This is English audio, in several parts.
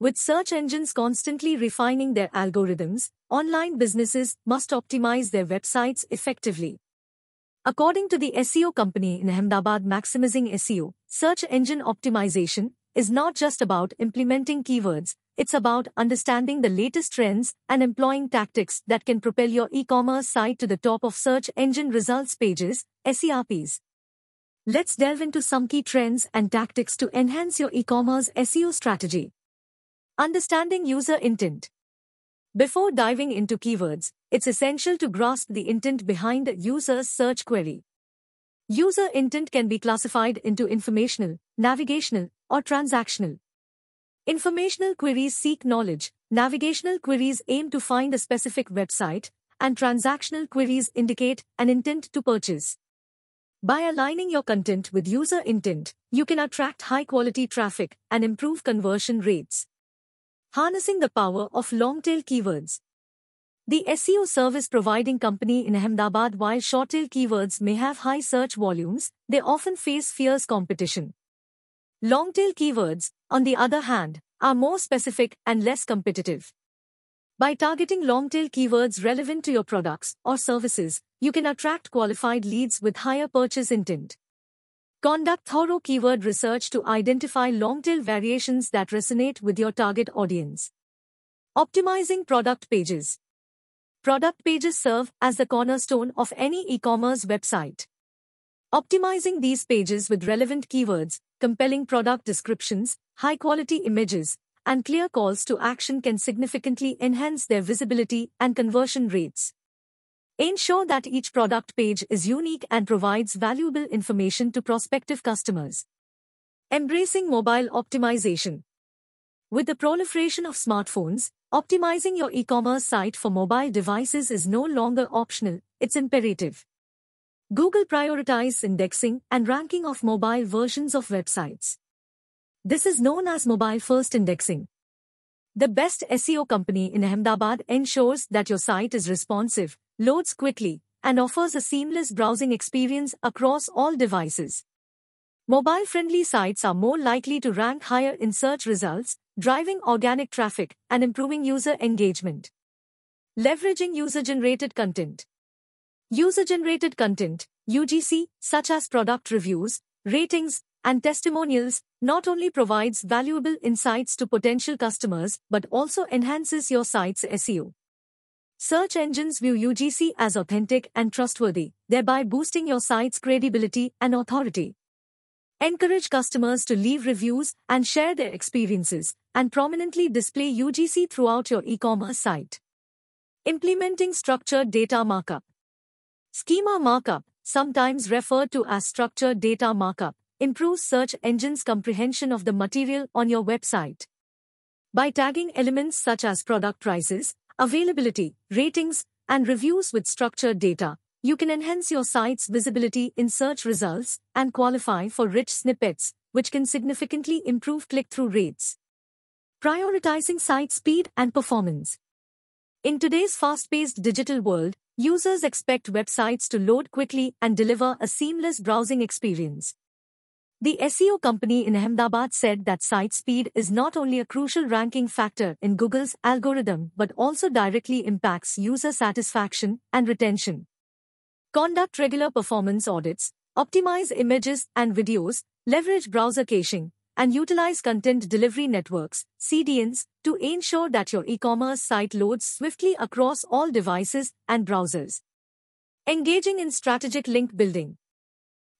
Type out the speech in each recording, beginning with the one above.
With search engines constantly refining their algorithms, online businesses must optimize their websites effectively. According to the SEO company in Ahmedabad Maximizing SEO, search engine optimization is not just about implementing keywords, it's about understanding the latest trends and employing tactics that can propel your e-commerce site to the top of search engine results pages, SERPs. Let's delve into some key trends and tactics to enhance your e-commerce SEO strategy. Understanding user intent. Before diving into keywords, it's essential to grasp the intent behind a user's search query. User intent can be classified into informational, navigational, or transactional. Informational queries seek knowledge, navigational queries aim to find a specific website, and transactional queries indicate an intent to purchase. By aligning your content with user intent, you can attract high quality traffic and improve conversion rates. Harnessing the power of long tail keywords. The SEO service providing company in Ahmedabad while short tail keywords may have high search volumes, they often face fierce competition. Long tail keywords, on the other hand, are more specific and less competitive. By targeting long tail keywords relevant to your products or services, you can attract qualified leads with higher purchase intent. Conduct thorough keyword research to identify long tail variations that resonate with your target audience. Optimizing product pages. Product pages serve as the cornerstone of any e-commerce website. Optimizing these pages with relevant keywords, compelling product descriptions, high-quality images, and clear calls to action can significantly enhance their visibility and conversion rates. Ensure that each product page is unique and provides valuable information to prospective customers. Embracing mobile optimization. With the proliferation of smartphones, optimizing your e-commerce site for mobile devices is no longer optional, it's imperative. Google prioritizes indexing and ranking of mobile versions of websites. This is known as mobile first indexing. The best SEO company in Ahmedabad ensures that your site is responsive, loads quickly, and offers a seamless browsing experience across all devices. Mobile friendly sites are more likely to rank higher in search results, driving organic traffic and improving user engagement. Leveraging user generated content. User-generated content, UGC, such as product reviews, ratings, and testimonials, not only provides valuable insights to potential customers but also enhances your site's SEO. Search engines view UGC as authentic and trustworthy, thereby boosting your site's credibility and authority. Encourage customers to leave reviews and share their experiences, and prominently display UGC throughout your e-commerce site. Implementing structured data markup. Schema markup, sometimes referred to as structured data markup, improves search engines' comprehension of the material on your website. By tagging elements such as product prices, availability, ratings, and reviews with structured data, you can enhance your site's visibility in search results and qualify for rich snippets, which can significantly improve click-through rates. Prioritizing site speed and performance. In today's fast-paced digital world, Users expect websites to load quickly and deliver a seamless browsing experience. The SEO company in Ahmedabad said that site speed is not only a crucial ranking factor in Google's algorithm but also directly impacts user satisfaction and retention. Conduct regular performance audits, optimize images and videos, leverage browser caching, and utilize content delivery networks, CDNs, to ensure that your e-commerce site loads swiftly across all devices and browsers. Engaging in strategic link building.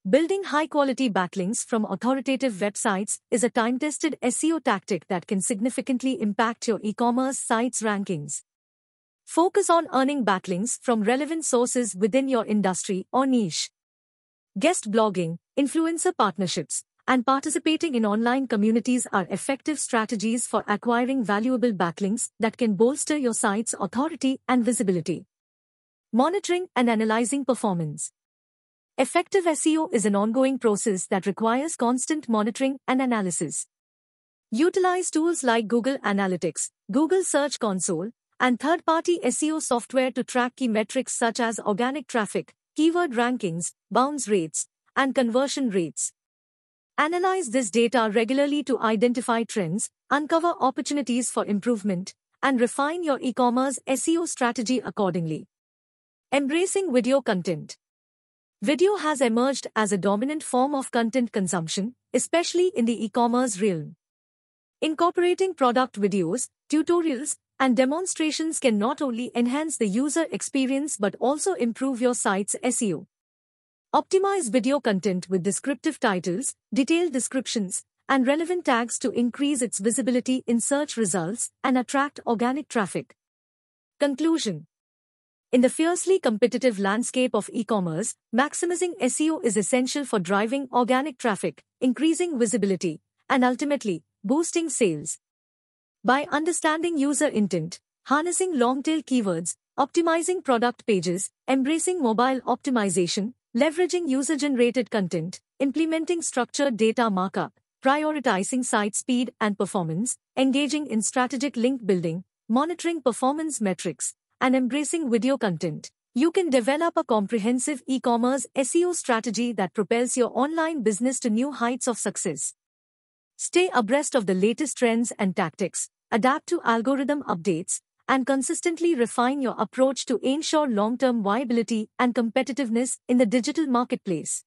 Building high-quality backlinks from authoritative websites is a time-tested SEO tactic that can significantly impact your e-commerce site's rankings. Focus on earning backlinks from relevant sources within your industry or niche. Guest blogging, influencer partnerships, and participating in online communities are effective strategies for acquiring valuable backlinks that can bolster your site's authority and visibility. Monitoring and analyzing performance. Effective SEO is an ongoing process that requires constant monitoring and analysis. Utilize tools like Google Analytics, Google Search Console, and third-party SEO software to track key metrics such as organic traffic, keyword rankings, bounce rates, and conversion rates. Analyze this data regularly to identify trends, uncover opportunities for improvement, and refine your e-commerce SEO strategy accordingly. Embracing video content. Video has emerged as a dominant form of content consumption, especially in the e-commerce realm. Incorporating product videos, tutorials, and demonstrations can not only enhance the user experience but also improve your site's SEO. Optimize video content with descriptive titles, detailed descriptions, and relevant tags to increase its visibility in search results and attract organic traffic. Conclusion In the fiercely competitive landscape of e-commerce, maximizing SEO is essential for driving organic traffic, increasing visibility, and ultimately, boosting sales. By understanding user intent, harnessing long-tail keywords, optimizing product pages, embracing mobile optimization, Leveraging user-generated content, implementing structured data markup, prioritizing site speed and performance, engaging in strategic link building, monitoring performance metrics, and embracing video content. You can develop a comprehensive e-commerce SEO strategy that propels your online business to new heights of success. Stay abreast of the latest trends and tactics, adapt to algorithm updates, and consistently refine your approach to ensure long-term viability and competitiveness in the digital marketplace.